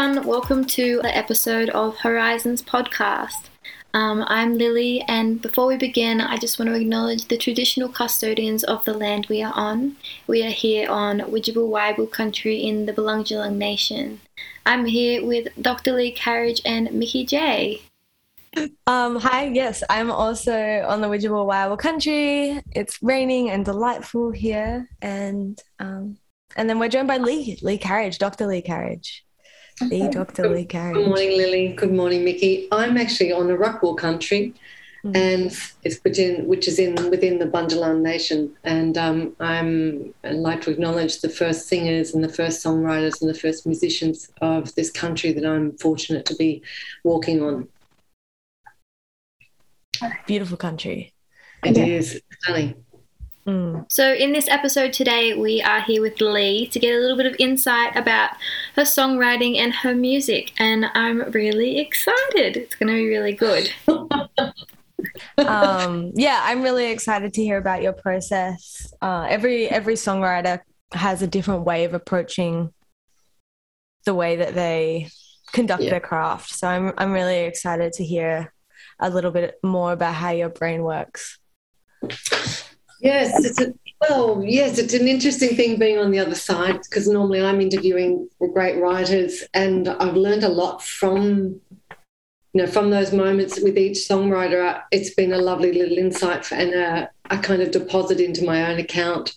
Everyone. Welcome to the episode of Horizons podcast. Um, I'm Lilli, and before we begin, I just want to acknowledge the traditional custodians of the land we are on. We are here on Widjabul Waibu country in the Bundjalung Nation. I'm here with Dr. Leigh Carriage and Myki Jay. Um, hi, yes, I'm also on the Widjabul Waibu country. It's raining and delightful here, and um, and then we're joined by Leigh, Leigh Carriage, Dr. Leigh Carriage. The Dr. Leigh Carriage. Good morning, Lilli. Good morning, Myki. I'm actually on the Arakwal country, mm. and it's within, which is in within the Bundjalung Nation. And um, I'm I'd like to acknowledge the first singers and the first songwriters and the first musicians of this country that I'm fortunate to be walking on. Beautiful country. It yeah. is stunning. Mm. So, in this episode today, we are here with Leigh to get a little bit of insight about her songwriting and her music, and I'm really excited. It's going to be really good. um, yeah, I'm really excited to hear about your process. Uh, every every songwriter has a different way of approaching the way that they conduct yeah. their craft. So I'm I'm really excited to hear a little bit more about how your brain works. Yes, it's a, well, yes, it's an interesting thing being on the other side because normally I'm interviewing great writers, and I've learned a lot from you know from those moments with each songwriter. It's been a lovely little insight and a, a kind of deposit into my own account,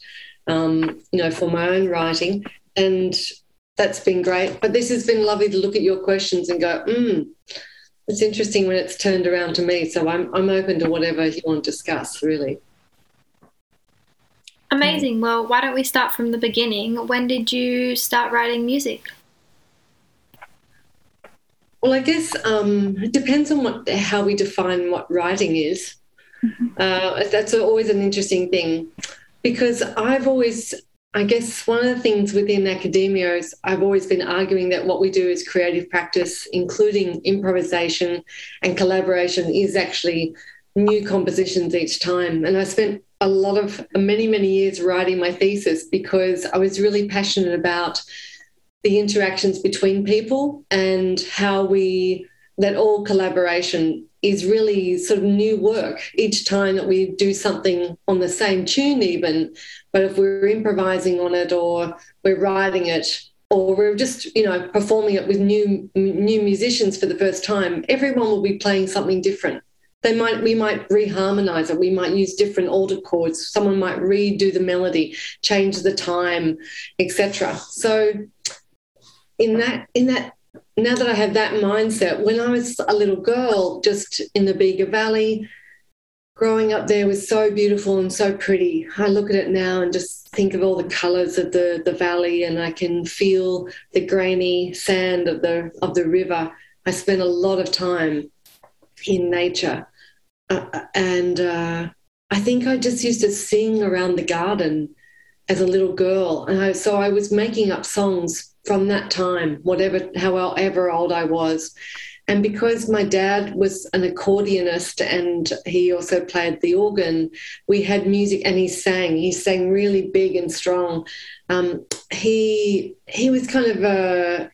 um, you know, for my own writing, and that's been great. But this has been lovely to look at your questions and go, hmm. It's interesting when it's turned around to me, so I'm I'm open to whatever you want to discuss, really. Amazing. Well, why don't we start from the beginning? When did you start writing music? Well, I guess um, it depends on what how we define what writing is. Mm-hmm. Uh, that's always an interesting thing because I've always, I guess, one of the things within academia is I've always been arguing that what we do is creative practice, including improvisation and collaboration, is actually new compositions each time. And I spent a lot of many, many years writing my thesis because I was really passionate about the interactions between people and how we, that all collaboration is really sort of new work each time that we do something on the same tune, even. But if we're improvising on it or we're writing it, or we're just you know performing it with new new musicians for the first time everyone will be playing something different they might we might reharmonize it we might use different altered chords. Someone might redo the melody change the time etc so in that in that now that i have that mindset when i was a little girl just in the bega valley growing up there was so beautiful and so pretty. I look at it now and just think of all the colors of the the valley and i can feel the grainy sand of the of the river. I spent a lot of time in nature uh, and uh, I think I just used to sing around the garden as a little girl, and I, so I was making up songs from that time, whatever, however old I was. And because my dad was an accordionist and he also played the organ, we had music and he sang. He sang really big and strong. Um, he he was kind of a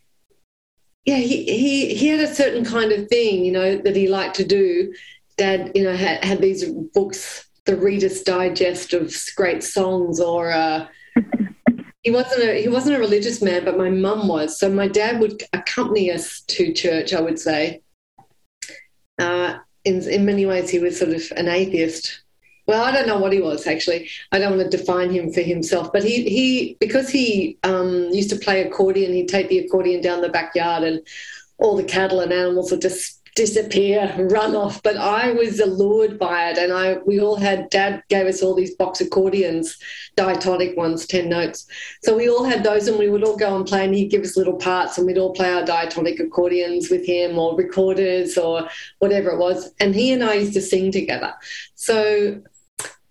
yeah he, he he had a certain kind of thing you know that he liked to do dad, you know, had, had these books, the Reader's Digest of great songs, or uh, he wasn't a he wasn't a religious man, but my mum was. So my dad would accompany us to church. I would say. Uh, in in many ways, he was sort of an atheist. Well, I don't know what he was actually. I don't want to define him for himself, but he he because he um, used to play accordion. He'd take the accordion down the backyard, and all the cattle and animals would just disappear, run off. But I was allured by it, and I we all had. Dad gave us all these box accordions, diatonic ones, ten notes. So we all had those, and we would all go and play, and he'd give us little parts, and we'd all play our diatonic accordions with him, or recorders, or whatever it was. And he and I used to sing together. So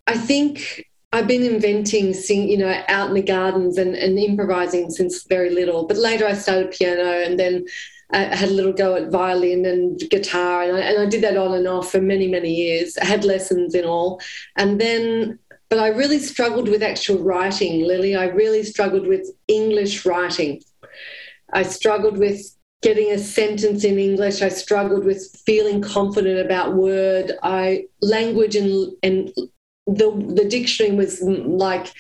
I think I've been inventing, sing, you know, out in the gardens and, and improvising since very little. But later I started piano, and then I had a little go at violin and guitar, and I, and I did that on and off for many, many years. I had lessons in all. And then, but I really struggled with actual writing, Lily. I really struggled with English writing. I struggled with getting a sentence in English. I struggled with feeling confident about word. I language and and the the dictionary was like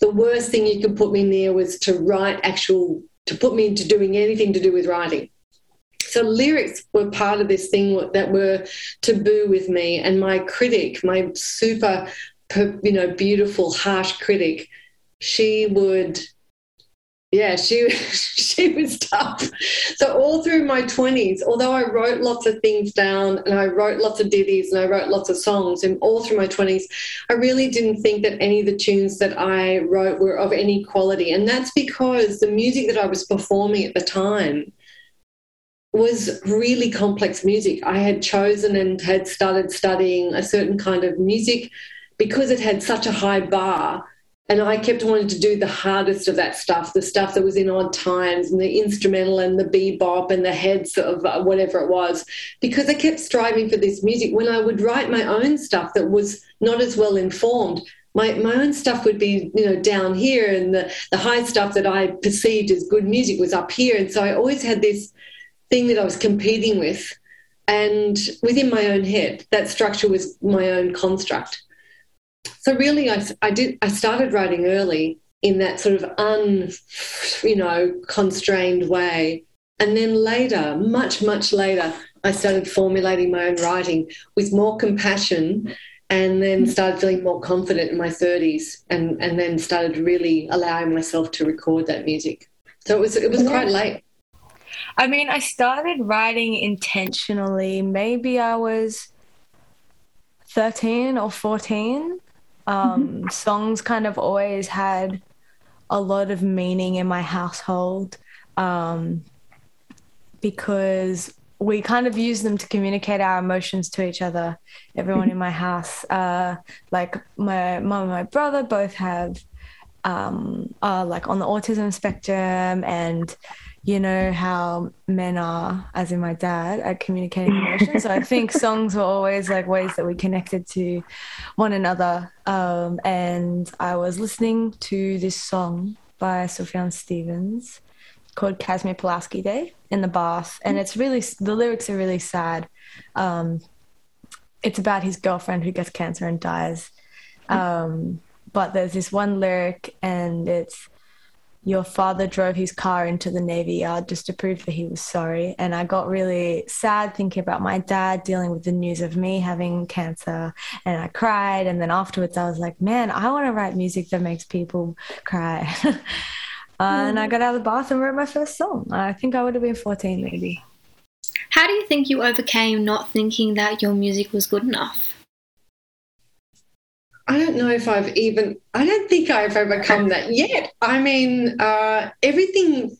the worst thing you could put me near was to write actual to put me into doing anything to do with writing. So lyrics were part of this thing that were taboo with me, and my critic, my super, you know, beautiful, harsh critic, she would yeah, she she was tough. So all through my twenties, although I wrote lots of things down and I wrote lots of ditties and I wrote lots of songs, and all through my twenties, I really didn't think that any of the tunes that I wrote were of any quality, and that's because the music that I was performing at the time was really complex music. I had chosen and had started studying a certain kind of music because it had such a high bar and I kept wanting to do the hardest of that stuff, the stuff that was in odd times and the instrumental and the bebop and the heads of uh, whatever it was, because I kept striving for this music. When I would write my own stuff that was not as well informed, my, my own stuff would be, you know, down here and the, the high stuff that I perceived as good music was up here. And so I always had this thing that I was competing with. And within my own head, that structure was my own construct. So really I, I did i started writing early in that sort of un you know constrained way. And then later much much later i started formulating my own writing with more compassion and then started feeling more confident in my 30s and and then started really allowing myself to record that music. So it was it was quite late i mean i started writing intentionally maybe i was 13 or 14 um, mm-hmm. Songs kind of always had a lot of meaning in my household um, because we kind of use them to communicate our emotions to each other. Everyone in my house, uh, like my mom and my brother, both have um, are like on the autism spectrum and you know how men are, as in my dad, at communicating emotions. so I think songs were always like ways that we connected to one another. Um, and I was listening to this song by Sufjan Stevens called Casimir Pulaski Day in the bath. And it's really, the lyrics are really sad. Um, it's about his girlfriend who gets cancer and dies. Um, but there's this one lyric, and it's, your father drove his car into the Navy Yard just to prove that he was sorry. And I got really sad thinking about my dad dealing with the news of me having cancer. And I cried. And then afterwards, I was like, man, I want to write music that makes people cry. uh, And I got out of the bath and wrote my first song. I think I would have been 14 maybe. How do you think you overcame not thinking that your music was good enough? I don't know if I've even, I don't think I've overcome that yet. I mean, uh, everything,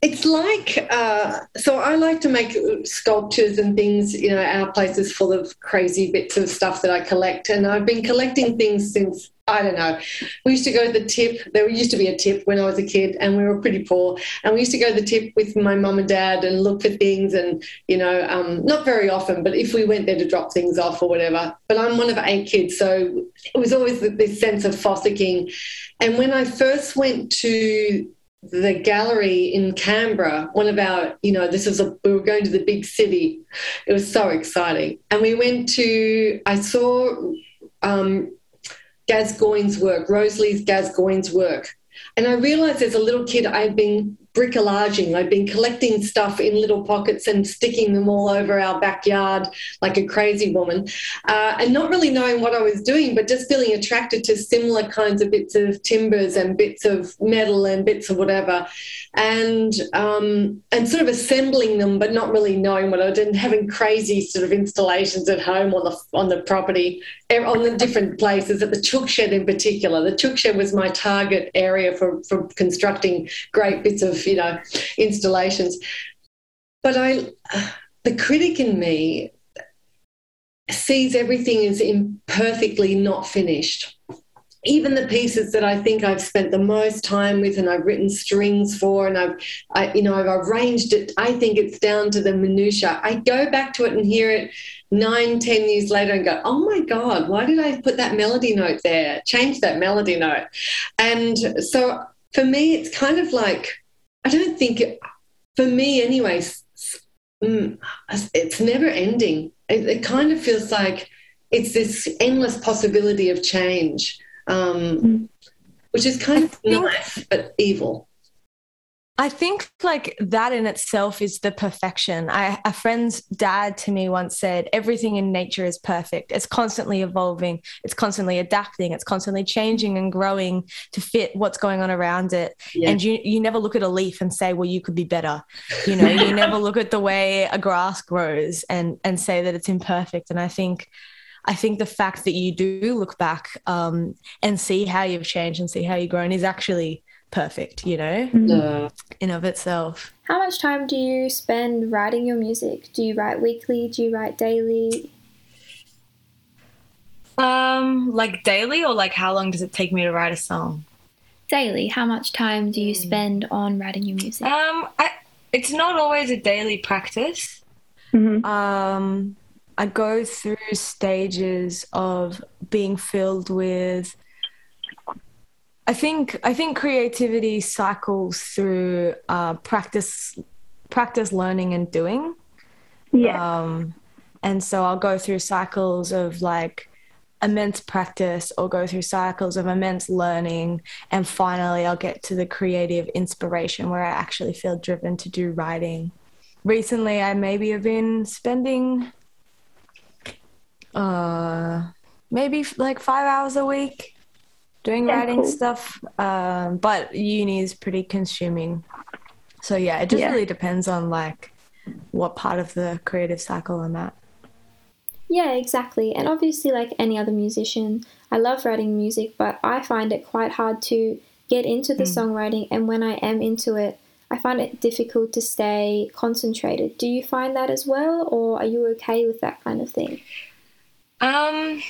it's like, uh, so I like to make sculptures and things, you know, our place is full of crazy bits of stuff that I collect. And I've been collecting things since I don't know. We used to go to the tip. There used to be a tip when I was a kid, and we were pretty poor. And we used to go to the tip with my mum and dad and look for things, and you know, um, not very often, but if we went there to drop things off or whatever. But I'm one of eight kids, so it was always this sense of fossicking. And when I first went to the gallery in Canberra, one of our, you know, this was a, we were going to the big city. It was so exciting. And we went to, I saw um, Gascoigne's work, Rosalie's Gascoigne's work. And I realized as a little kid, I'd been bricolaging. I'd been collecting stuff in little pockets and sticking them all over our backyard like a crazy woman, uh, and not really knowing what I was doing, but just feeling attracted to similar kinds of bits of timbers and bits of metal and bits of whatever, and um, and sort of assembling them, but not really knowing what I did, and having crazy sort of installations at home on the on the property, on the different places. At the chook shed in particular, the chook shed was my target area for for constructing great bits of you know installations. But I, the critic in me sees everything as imperfectly not finished. Even the pieces that I think I've spent the most time with and I've written strings for and I've, I, you know, I've arranged it. I think it's down to the minutia. I go back to it and hear it nine, ten years later and go, oh my God, why did I put that melody note there? Change that melody note. And so for me, it's kind of like I don't think, for me, anyways, mm, it's never ending. It, it, kind of feels like it's this endless possibility of change, um, mm. which is kind of nice but evil. I think like that in itself is the perfection. I, a friend's dad to me once said, everything in nature is perfect. It's constantly evolving, it's constantly adapting, it's constantly changing and growing to fit what's going on around it. Yeah. And you, you never look at a leaf and say, well, you could be better. You know, you never look at the way a grass grows and, and say that it's imperfect. And I think, I think the fact that you do look back um, and see how you've changed and see how you've grown is actually perfect, you know, mm-hmm. in of itself. How much time do you spend writing your music? Do you write weekly? Do you write daily? Um, like daily or like how long does it take me to write a song? Daily. How much time do you mm. spend on writing your music? Um, I, it's not always a daily practice. Mm-hmm. Um, I go through stages of being filled with I think I think creativity cycles through uh, practice, practice, learning, and doing. Yeah. Um, and so I'll go through cycles of like immense practice, or go through cycles of immense learning, and finally I'll get to the creative inspiration where I actually feel driven to do writing. Recently, I maybe have been spending, uh, maybe like five hours a week doing yeah, writing cool. stuff. Um, but uni is pretty consuming. So yeah, it just yeah. really depends on like what part of the creative cycle I'm at. Yeah, exactly. And obviously, like any other musician, I love writing music, but I find it quite hard to get into the mm. songwriting. And when I am into it, I find it difficult to stay concentrated. Do you find that as well, or are you okay with that kind of thing? Um,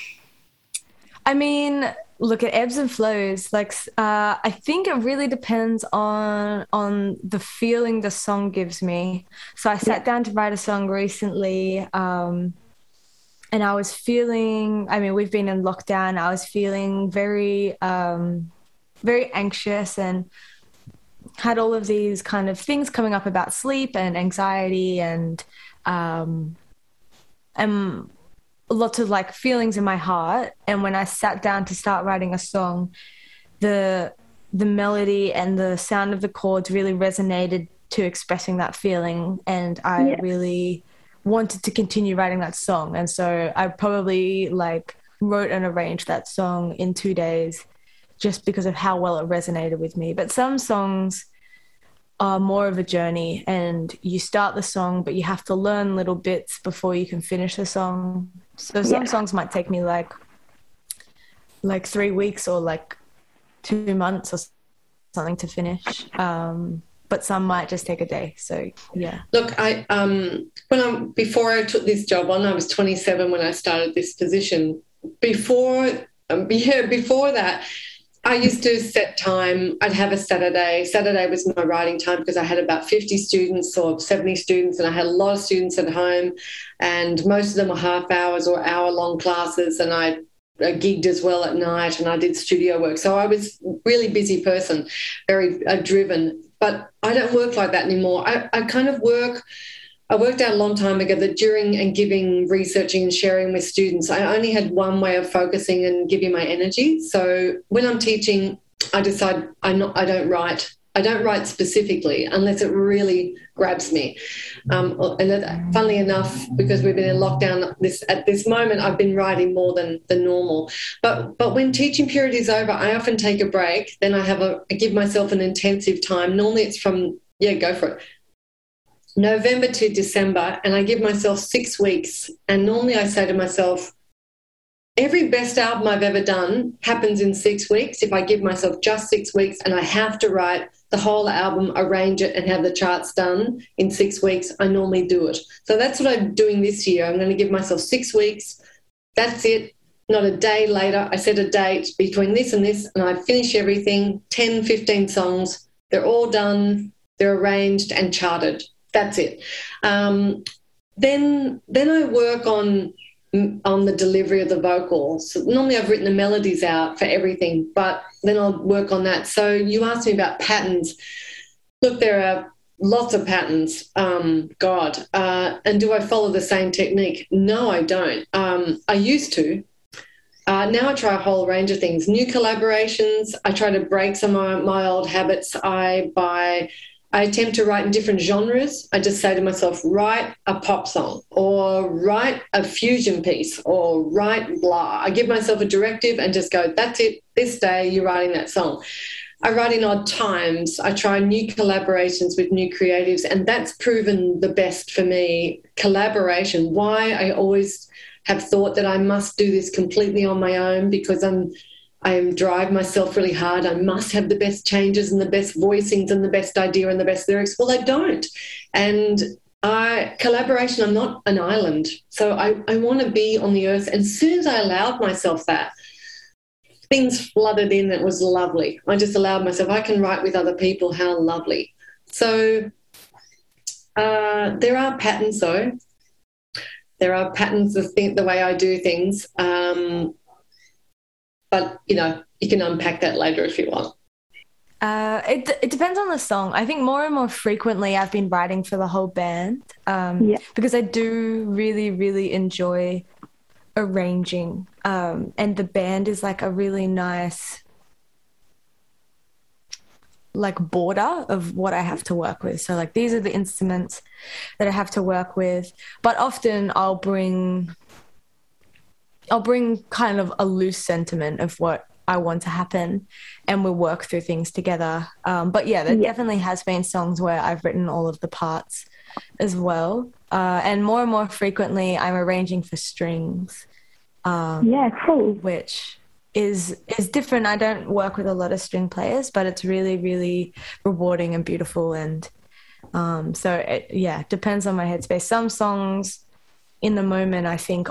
I mean, look at ebbs and flows. Like uh, i think it really depends on on the feeling the song gives me. So i sat down to write a song recently um, and i was feeling i mean we've been in lockdown. I was feeling very um, very anxious and had all of these kind of things coming up about sleep and anxiety and um, and lots of like feelings in my heart. And when i sat down to start writing a song the the melody and the sound of the chords really resonated to expressing that feeling. And i yes. really wanted to continue writing that song. And so i probably like wrote and arranged that song in 2 days just because of how well it resonated with me. But some songs are more of a journey and you start the song but you have to learn little bits before you can finish the song so some yeah. songs might take me like like three weeks or like two months or something to finish. Um, but some might just take a day. So yeah. Look, I um when I before I took this job on, I was 27 when I started this position. Before um, yeah, before that, I used to set time. I'd have a Saturday. Saturday was my writing time because I had about 50 students or 70 students, and I had a lot of students at home, and most of them were half hours or hour long classes. And I gigged as well at night, and I did studio work. So I was really busy person, very uh, driven. But I don't work like that anymore. I, I kind of work I worked out a long time ago that during and giving, researching, and sharing with students, I only had one way of focusing and giving my energy. So when I'm teaching, I decide I not I don't write. I don't write specifically unless it really grabs me. Um, and that, funnily enough, because we've been in lockdown this at this moment, I've been writing more than than normal. But but when teaching period is over, I often take a break. Then I have a I give myself an intensive time. Normally it's from yeah, go for it November to December, and I give myself six weeks. And normally I say to myself, every best album I've ever done happens in six weeks. If I give myself just six weeks and I have to write the whole album, arrange it, and have the charts done in six weeks, I normally do it. So that's what I'm doing this year. I'm going to give myself six weeks. That's it. Not a day later. I set a date between this and this, and I finish everything 10, 15 songs. They're all done, they're arranged and charted that's it. Um, then then I work on on the delivery of the vocals. Normally I've written the melodies out for everything, but then I'll work on that. So you asked me about patterns. Look, there are lots of patterns. Um, God, uh, and do I follow the same technique? No, I don't. Um, I used to. Uh, now I try a whole range of things. New collaborations. I try to break some of my old habits. I buy I attempt to write in different genres. I just say to myself, write a pop song or write a fusion piece or write blah. I give myself a directive and just go, that's it. This day you're writing that song. I write in odd times. I try new collaborations with new creatives, and that's proven the best for me. Collaboration. Why I always have thought that I must do this completely on my own because I'm I drive myself really hard. I must have the best changes and the best voicings and the best idea and the best lyrics. Well, I don't. And I, collaboration, I'm not an island. So I, I want to be on the earth. And as soon as I allowed myself that, things flooded in. It was lovely. I just allowed myself, I can write with other people. How lovely. So uh, there are patterns, though. There are patterns of the, the way I do things. Um, but you know, you can unpack that later if you want. Uh, it it depends on the song. I think more and more frequently I've been writing for the whole band um, yeah. because I do really really enjoy arranging, um, and the band is like a really nice like border of what I have to work with. So like these are the instruments that I have to work with, but often I'll bring I'll bring kind of a loose sentiment of what I want to happen, and we'll work through things together. Um, but yeah, there yeah. definitely has been songs where I've written all of the parts as well, uh, and more and more frequently, I'm arranging for strings. Um, yeah, cool. Which is is different. I don't work with a lot of string players, but it's really really rewarding and beautiful. And um, so it, yeah, depends on my headspace. Some songs in the moment I think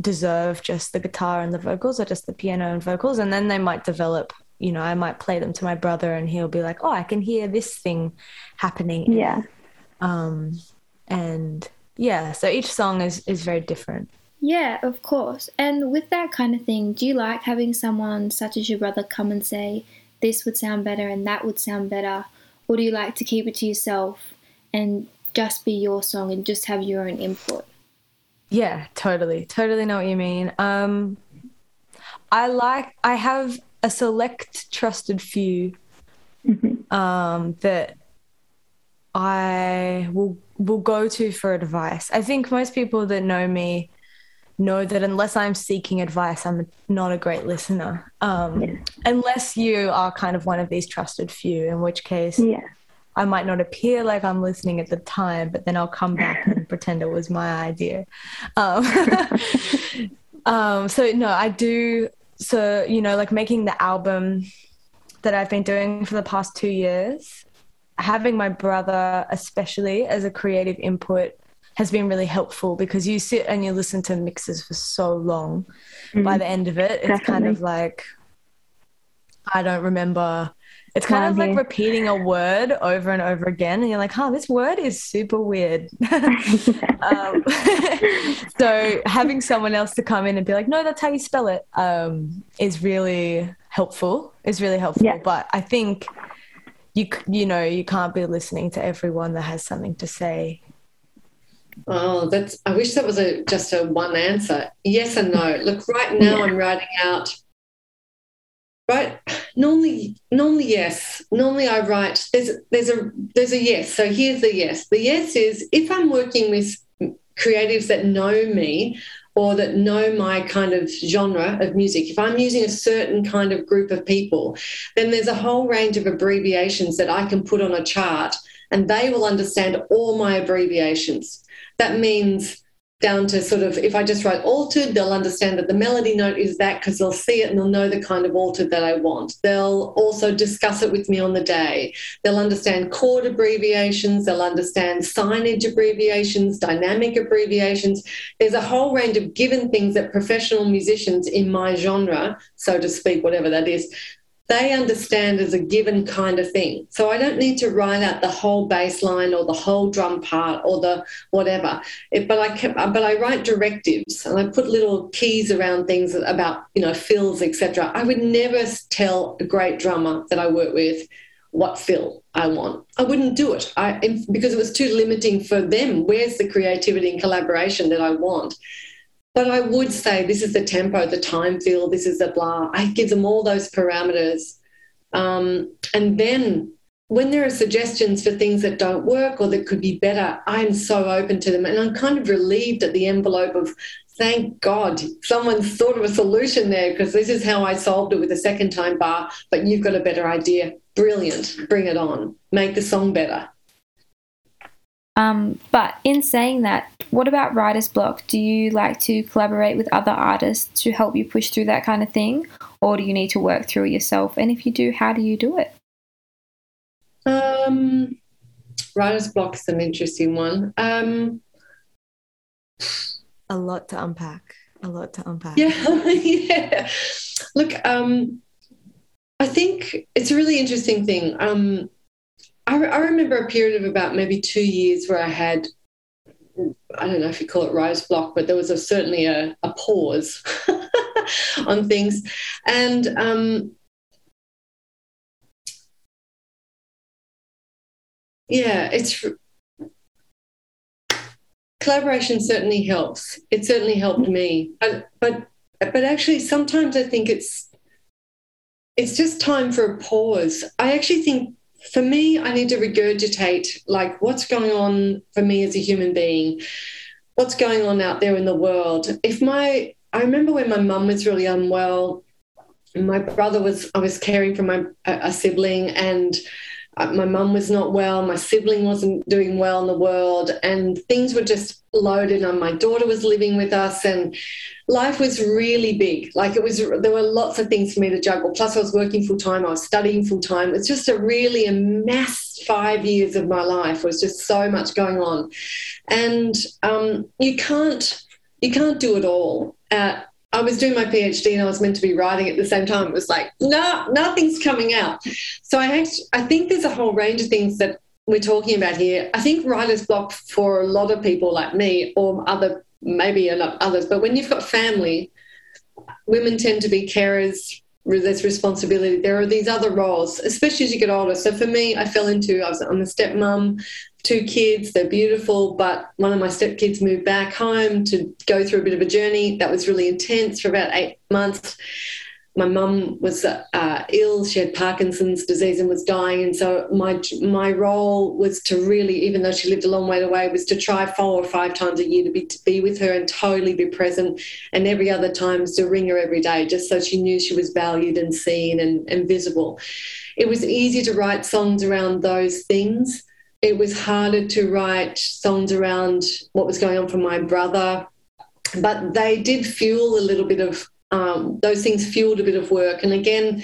deserve just the guitar and the vocals or just the piano and vocals. And then they might develop you know i might play them to my brother and he'll be like oh i can hear this thing happening. Yeah. Um and yeah so each song is is very different. Yeah of course. And with that kind of thing do you like having someone such as your brother come and say this would sound better and that would sound better or do you like to keep it to yourself and just be your song and just have your own input yeah, totally. Totally know what you mean. Um I like I have a select trusted few mm-hmm. um that I will will go to for advice. I think most people that know me know that unless I'm seeking advice, I'm not a great listener. Um, yeah. Unless you are kind of one of these trusted few, in which case, yeah. I might not appear like I'm listening at the time, but then I'll come back and pretend it was my idea. Um, um, so no, I do. So you know, like making the album that I've been doing for the past two years, having my brother, especially as a creative input, has been really helpful because you sit and you listen to mixes for so long. Mm-hmm. By the end of it, it's Definitely. kind of like I don't remember it's kind of like repeating a word over and over again, and you're like, "Huh, this word is super weird." um, so having someone else to come in and be like, "No, that's how you spell it," um, is really helpful. Is really helpful. Yeah. But I think you you know you can't be listening to everyone that has something to say. Oh, that's. I wish that was a just a one answer. Yes and no. Look, right now yeah. I'm writing out right normally normally yes. Normally i write there's there's a there's a yes. So here's the yes. The yes is if i'm working with creatives that know me or that know my kind of genre of music if i'm using a certain kind of group of people then there's a whole range of abbreviations that i can put on a chart and they will understand all my abbreviations. That means down to sort of if I just write altered, they'll understand that the melody note is that because they'll see it and they'll know the kind of altered that I want. They'll also discuss it with me on the day. They'll understand chord abbreviations, they'll understand signage abbreviations, dynamic abbreviations. There's a whole range of given things that professional musicians in my genre, so to speak, whatever that is, they understand as a given kind of thing. So I don't need to write out the whole bass line or the whole drum part or the whatever. It, but I kept, but I write directives and I put little keys around things about you know fills etc. I would never tell a great drummer that I work with what fill. I want. I wouldn't do it I, because it was too limiting for them. Where's the creativity and collaboration that I want? But I would say this is the tempo, the time feel, this is the blah. I give them all those parameters. Um, and then when there are suggestions for things that don't work or that could be better, I'm so open to them. And I'm kind of relieved at the envelope of thank God someone's thought of a solution there because this is how I solved it with a second time bar, but you've got a better idea. Brilliant. Bring it on. Make the song better. Um, but in saying that, what about writer's block? Do you like to collaborate with other artists to help you push through that kind of thing? Or do you need to work through it yourself? And if you do, how do you do it? Um, writer's block is an interesting one. Um, a lot to unpack. A lot to unpack. Yeah, yeah. Look, um, I think it's a really interesting thing. Um, I, I remember a period of about maybe two years where I had I don't know if you call it rise block, but there was a, certainly a, a pause on things. And um, yeah, it's collaboration certainly helps. It certainly helped me, but but but actually, sometimes I think it's it's just time for a pause. I actually think for me, I need to regurgitate like what's going on for me as a human being, what's going on out there in the world. If my I remember when my mum was really unwell, my brother was I was caring for my a, sibling and my mum was not well, my sibling wasn't doing well in the world, and things were just loaded. And my daughter was living with us, and life was really big. Like it was, there were lots of things for me to juggle. Plus, I was working full time, I was studying full time. It's just a really a mass five years of my life. It was just so much going on, and um, you can't you can't do it all. Uh, I was doing my PhD and I was meant to be writing at the same time. It was like, no, nothing's coming out. So I actually, I think there's a whole range of things that we're talking about here. I think writer's block for a lot of people like me or other, maybe not others, but when you've got family, women tend to be carers, there's responsibility. There are these other roles, especially as you get older. So for me, I fell into, I was, I'm a stepmom two kids. They're beautiful, but one of my stepkids moved back home to go through a bit of a journey that was really intense for about eight months. My mum was uh, ill; she had Parkinson's disease and was dying, and so my my role was to really, even though she lived a long way away, was to try four or five times a year to be to be with her and totally be present, and every other time to ring her every day, just so she knew she was valued and seen and, and visible. It was easy to write songs around those things it was harder to write songs around what was going on for my brother, but they did fuel a little bit of um, those things fueled a bit of work. And again,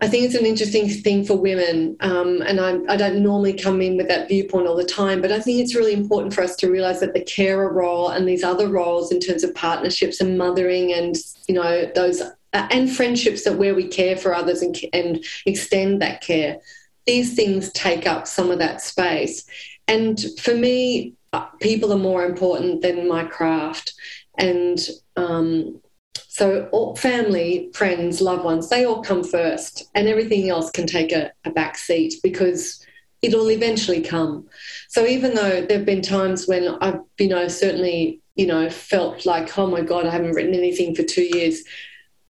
I think it's an interesting thing for women, um, and I, I, don't normally come in with that viewpoint all the time, but I think it's really important for us to realize that the carer role and these other roles in terms of partnerships and mothering and you know those uh, and friendships that where we care for others and, and extend that care these things take up some of that space. And for me, people are more important than my craft. And um, so, all, family, friends, loved ones, they all come first, and everything else can take a, a back seat because it'll eventually come. So, even though there have been times when I've, you know, certainly, you know, felt like, oh my God, I haven't written anything for two years.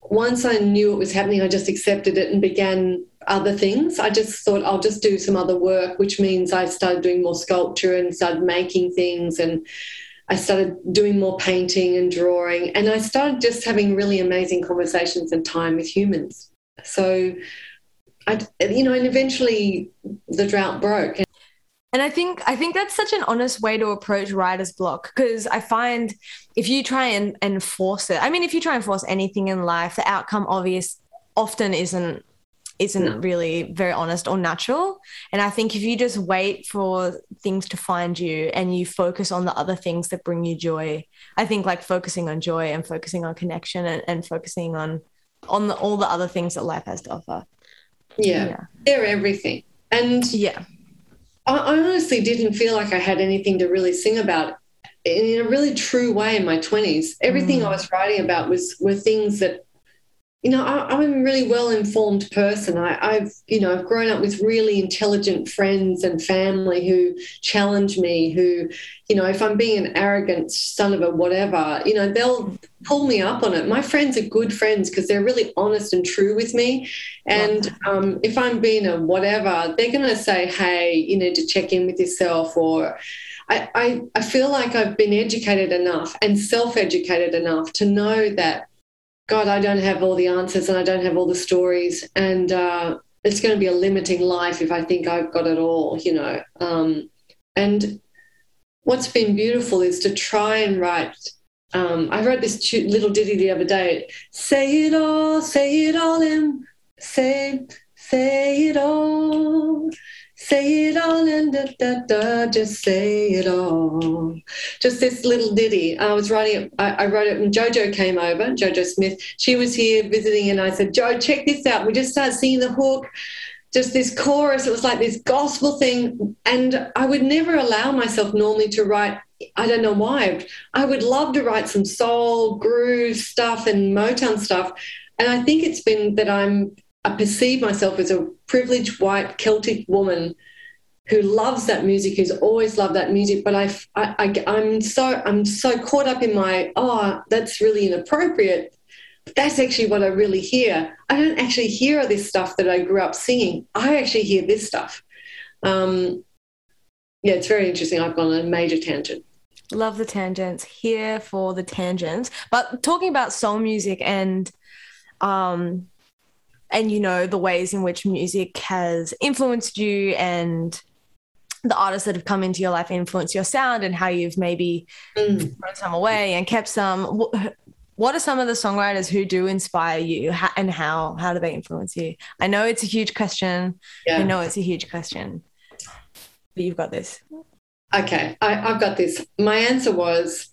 Once I knew it was happening, I just accepted it and began other things. I just thought I'll just do some other work, which means I started doing more sculpture and started making things and I started doing more painting and drawing and I started just having really amazing conversations and time with humans. So I you know and eventually the drought broke and I think I think that's such an honest way to approach writer's block because I find if you try and, and force it, I mean, if you try and force anything in life, the outcome obvious often isn't isn't really very honest or natural. And I think if you just wait for things to find you and you focus on the other things that bring you joy, I think like focusing on joy and focusing on connection and, and focusing on on the, all the other things that life has to offer. Yeah, yeah. they're everything. And yeah, I, I honestly didn't feel like I had anything to really sing about in a really true way in my 20s. Everything mm. I was writing about was were things that you know, I, am a really well informed person. I, have you know, I've grown up with really intelligent friends and family who challenge me, who, you know, if I'm being an arrogant son of a whatever, you know, they'll pull me up on it. My friends are good friends because they're really honest and true with me. And um, if I'm being a whatever, they're going to say, hey, you need to check in with yourself or, I, I, I feel like I've been educated enough and self educated enough to know that God, I don't have all the answers and I don't have all the stories. And uh, it's going to be a limiting life if I think I've got it all, you know. Um, and what's been beautiful is to try and write. Um, I wrote this little ditty the other day. Say it all, say it all in, say, say it all. Say it all and da, da, da, just say it all. Just this little ditty. I was writing it, I, I wrote it when Jojo came over, Jojo Smith. She was here visiting, and I said, Joe, check this out. We just started singing the hook just this chorus. It was like this gospel thing. And I would never allow myself normally to write, I don't know why. I would love to write some soul, groove stuff, and Motown stuff. And I think it's been that I'm I perceive myself as a privileged white Celtic woman who loves that music, who's always loved that music. But I, I, I, am so I'm so caught up in my oh, that's really inappropriate. That's actually what I really hear. I don't actually hear this stuff that I grew up singing. I actually hear this stuff. Um, yeah, it's very interesting. I've gone on a major tangent. Love the tangents. Here for the tangents. But talking about soul music and um, and you know the ways in which music has influenced you and the artists that have come into your life influence your sound and how you've maybe mm. thrown some away and kept some. What are some of the songwriters who do inspire you? And how? How do they influence you? I know it's a huge question. Yeah. i know it's a huge question. But you've got this. Okay I, i've got this. My answer was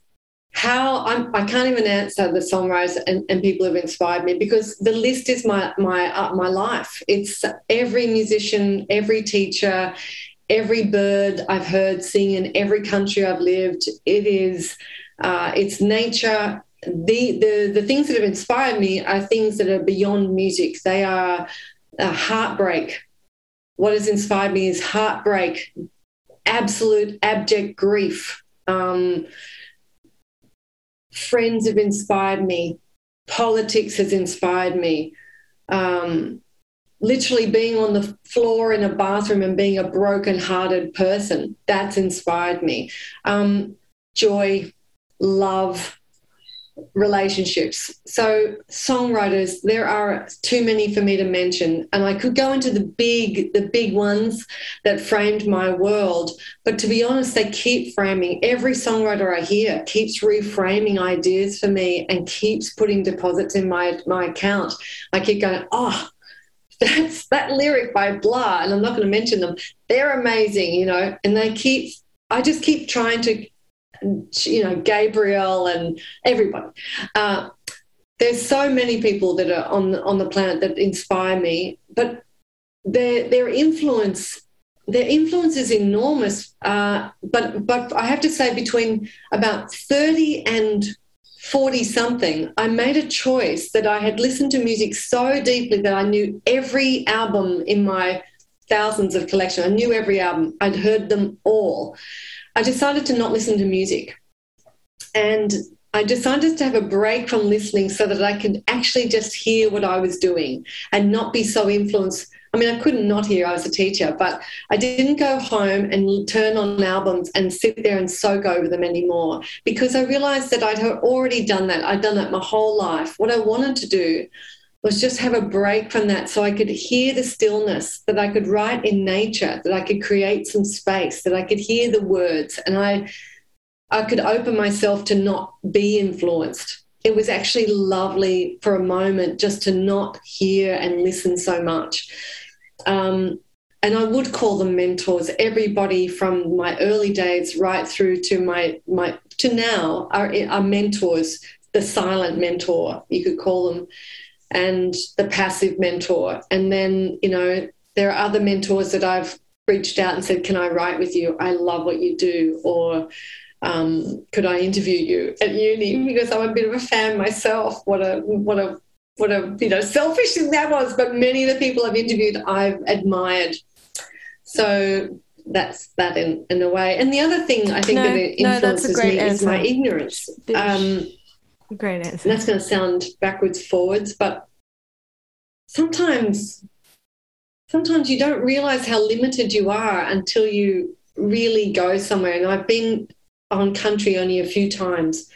how I'm, I can't even answer the songwriters and, and people who've inspired me because the list is my my uh, my life. It's every musician, every teacher, every bird I've heard sing in every country I've lived. It is uh, it's nature. The, the the things that have inspired me are things that are beyond music. They are uh, heartbreak. What has inspired me is heartbreak, absolute abject grief. Um, friends have inspired me, politics has inspired me. Um, literally being on the floor in a bathroom and being a broken-hearted person that's inspired me. Um, joy, love, relationships. So songwriters, there are too many for me to mention, and I could go into the big, the big ones that framed my world. But to be honest, they keep framing. Every songwriter I hear keeps reframing ideas for me and keeps putting deposits in my my account. I keep going, oh. That's that lyric by blah, and I'm not going to mention them. They're amazing, you know, and they keep I just keep trying to you know, Gabriel and everybody. Uh, there's so many people that are on on the planet that inspire me, but their their influence their influence is enormous. Uh, but but I have to say, between about thirty and 40 something, I made a choice that I had listened to music so deeply that I knew every album in my thousands of collection. I knew every album. I'd heard them all. I decided to not listen to music. And I decided to have a break from listening so that I could actually just hear what I was doing and not be so influenced. I mean, I couldn't not hear, I was a teacher, but I didn't go home and turn on albums and sit there and soak over them anymore because I realized that I'd already done that. I'd done that my whole life. What I wanted to do was just have a break from that so I could hear the stillness, that I could write in nature, that I could create some space, that I could hear the words and I I could open myself to not be influenced. It was actually lovely for a moment just to not hear and listen so much. Um, and I would call them mentors. Everybody from my early days right through to my my to now are, are mentors. The silent mentor, you could call them and the passive mentor. And then, you know, there are other mentors that I've reached out and said, Can I write with you? I love what you do. Or um, could I interview you at uni? Because I'm a bit of a fan myself. What a what a what a you know selfish thing that was. But many of the people I've interviewed, I've admired. So that's that in, in a way. And the other thing I think no, that influences no, me answer. is my ignorance. Um, great answer. That's going to sound backwards forwards, but sometimes sometimes you don't realize how limited you are until you really go somewhere. And I've been on country only a few times.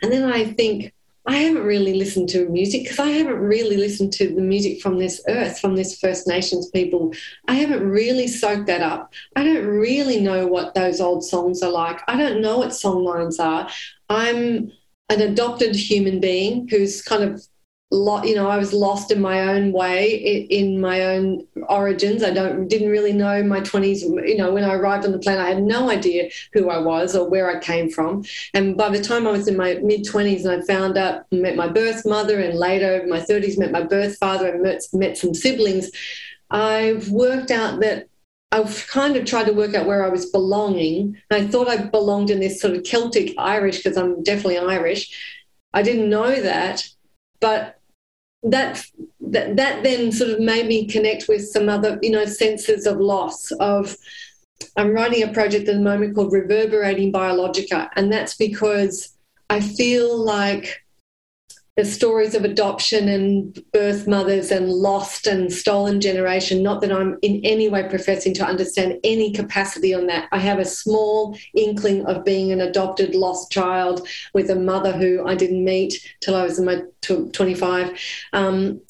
And then I think, I haven't really listened to music because I haven't really listened to the music from this earth, from this First Nations people. I haven't really soaked that up. I don't really know what those old songs are like. I don't know what song lines are. I'm an adopted human being who's kind of you know, I was lost in my own way, in my own origins. I don't didn't really know my twenties. You know, when I arrived on the planet, I had no idea who I was or where I came from. And by the time I was in my mid twenties, and I found out, met my birth mother, and later my thirties, met my birth father, and met, met some siblings. I've worked out that I've kind of tried to work out where I was belonging. I thought I belonged in this sort of Celtic Irish because I'm definitely Irish. I didn't know that, but that, that that then sort of made me connect with some other you know senses of loss of i'm writing a project at the moment called reverberating biologica and that's because i feel like the stories of adoption and birth mothers and lost and stolen generation. Not that I'm in any way professing to understand any capacity on that. I have a small inkling of being an adopted lost child with a mother who I didn't meet till I was in my 25. Um,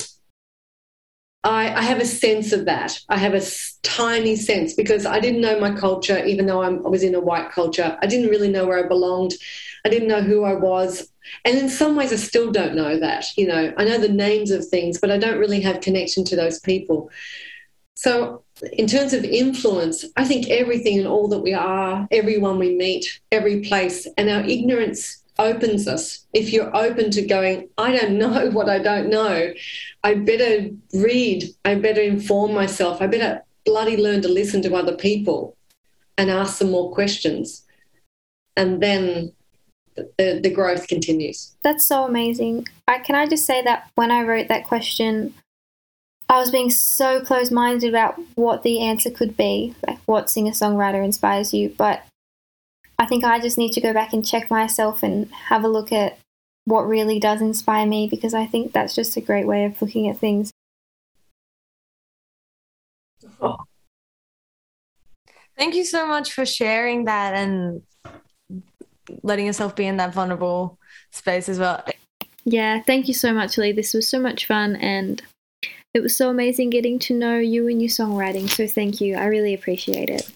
I, I, have a sense of that. I have a tiny sense because I didn't know my culture, even though I'm, I was in a white culture. I didn't really know where I belonged. I didn't know who I was. And in some ways, I still don't know that. You know, I know the names of things, but I don't really have connection to those people. So, in terms of influence, I think everything and all that we are, everyone we meet, every place, and our ignorance opens us. If you're open to going, I don't know what I don't know, I better read, I better inform myself, I better bloody learn to listen to other people and ask some more questions. And then the, the growth continues. That's so amazing. I, can I just say that when I wrote that question, I was being so close minded about what the answer could be, like what singer songwriter inspires you. But I think I just need to go back and check myself and have a look at what really does inspire me because I think that's just a great way of looking at things. Oh. Thank you so much for sharing that and letting yourself be in that vulnerable space as well. Yeah, thank you so much, Leigh. This was so much fun and it was so amazing getting to know you and your songwriting. So thank you. I really appreciate it.